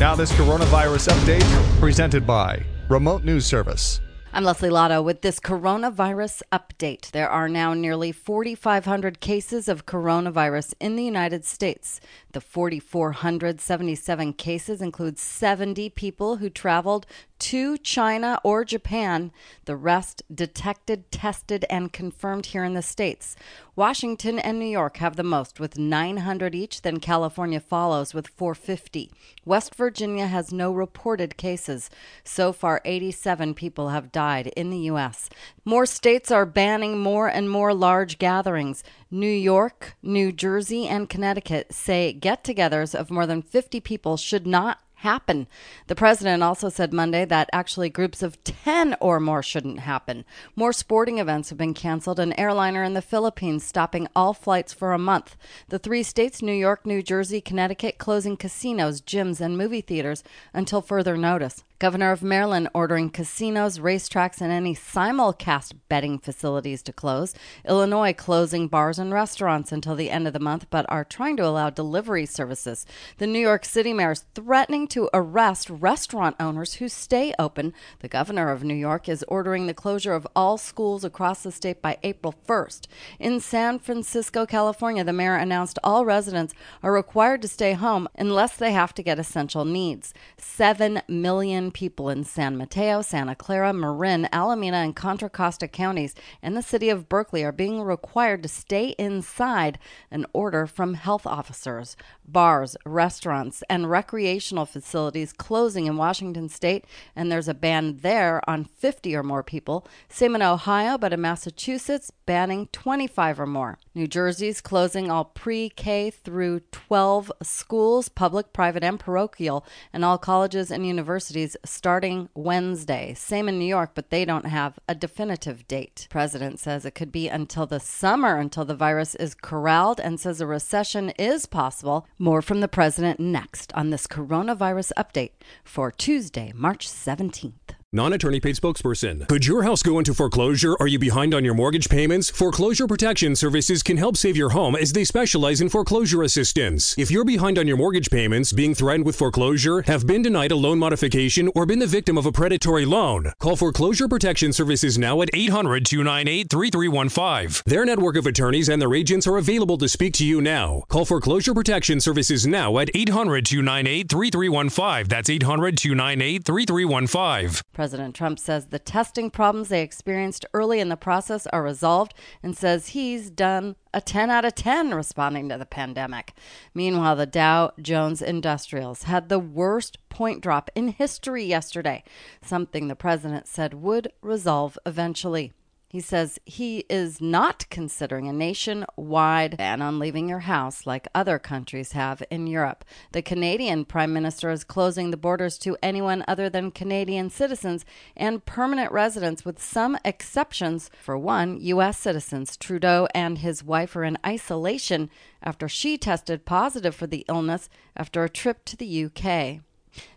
Now, this coronavirus update presented by Remote News Service. I'm Lesley Lotto with this coronavirus update. There are now nearly 4,500 cases of coronavirus in the United States. The 4,477 cases include 70 people who traveled to China or Japan. The rest detected, tested, and confirmed here in the States. Washington and New York have the most with 900 each, then California follows with 450. West Virginia has no reported cases. So far, 87 people have died in the U.S. More states are banning more and more large gatherings. New York, New Jersey, and Connecticut say get togethers of more than 50 people should not happen. The president also said Monday that actually groups of 10 or more shouldn't happen. More sporting events have been canceled, an airliner in the Philippines stopping all flights for a month. The three states, New York, New Jersey, Connecticut, closing casinos, gyms, and movie theaters until further notice. Governor of Maryland ordering casinos, racetracks, and any simulcast betting facilities to close. Illinois closing bars and restaurants until the end of the month, but are trying to allow delivery services. The New York City mayor is threatening to arrest restaurant owners who stay open. The governor of New York is ordering the closure of all schools across the state by April 1st. In San Francisco, California, the mayor announced all residents are required to stay home unless they have to get essential needs. Seven million people in San Mateo, Santa Clara, Marin, Alameda, and Contra Costa counties and the city of Berkeley are being required to stay inside an order from health officers. Bars, restaurants, and recreational facilities closing in Washington state, and there's a ban there on 50 or more people. Same in Ohio, but in Massachusetts, banning 25 or more. New Jersey's closing all pre K through 12 schools, public, private, and parochial, and all colleges and universities starting Wednesday. Same in New York, but they don't have a definitive date. President says it could be until the summer until the virus is corralled and says a recession is possible. More from the president next on this coronavirus update for Tuesday, March 17th. Non attorney paid spokesperson. Could your house go into foreclosure? Are you behind on your mortgage payments? Foreclosure Protection Services can help save your home as they specialize in foreclosure assistance. If you're behind on your mortgage payments, being threatened with foreclosure, have been denied a loan modification, or been the victim of a predatory loan, call Foreclosure Protection Services now at 800 298 3315. Their network of attorneys and their agents are available to speak to you now. Call Foreclosure Protection Services now at 800 298 3315. That's 800 298 3315. President Trump says the testing problems they experienced early in the process are resolved and says he's done a 10 out of 10 responding to the pandemic. Meanwhile, the Dow Jones Industrials had the worst point drop in history yesterday, something the president said would resolve eventually. He says he is not considering a nationwide ban on leaving your house like other countries have in Europe. The Canadian Prime Minister is closing the borders to anyone other than Canadian citizens and permanent residents, with some exceptions. For one, U.S. citizens. Trudeau and his wife are in isolation after she tested positive for the illness after a trip to the UK.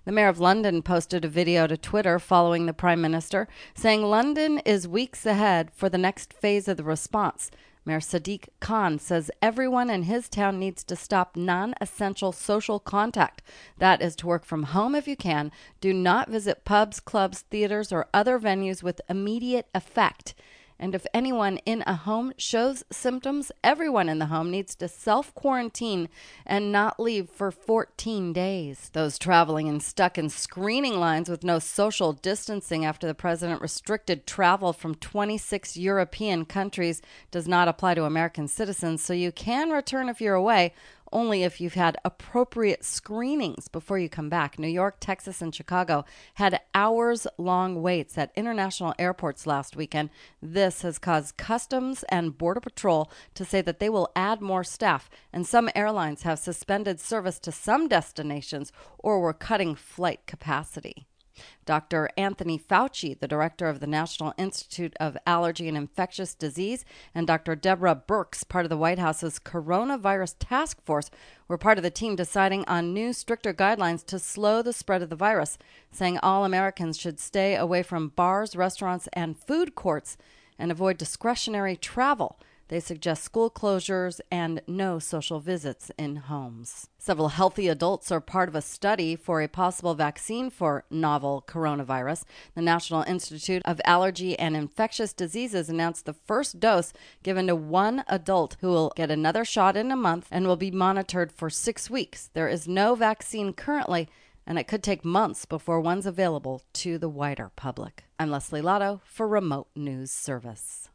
The Mayor of London posted a video to Twitter following the Prime Minister, saying London is weeks ahead for the next phase of the response. Mayor Sadiq Khan says everyone in his town needs to stop non essential social contact. That is to work from home if you can. Do not visit pubs, clubs, theaters, or other venues with immediate effect. And if anyone in a home shows symptoms, everyone in the home needs to self quarantine and not leave for 14 days. Those traveling and stuck in screening lines with no social distancing after the president restricted travel from 26 European countries does not apply to American citizens, so you can return if you're away only if you've had appropriate screenings before you come back. New York, Texas, and Chicago had hours long waits at international airports last weekend. This has caused Customs and Border Patrol to say that they will add more staff, and some airlines have suspended service to some destinations or were cutting flight capacity. Dr. Anthony Fauci, the director of the National Institute of Allergy and Infectious Disease, and Dr. Deborah Birx, part of the White House's coronavirus task force, were part of the team deciding on new, stricter guidelines to slow the spread of the virus, saying all Americans should stay away from bars, restaurants, and food courts and avoid discretionary travel. They suggest school closures and no social visits in homes. Several healthy adults are part of a study for a possible vaccine for novel coronavirus. The National Institute of Allergy and Infectious Diseases announced the first dose given to one adult who will get another shot in a month and will be monitored for six weeks. There is no vaccine currently and it could take months before one's available to the wider public. I'm Lesley Lotto for Remote News Service.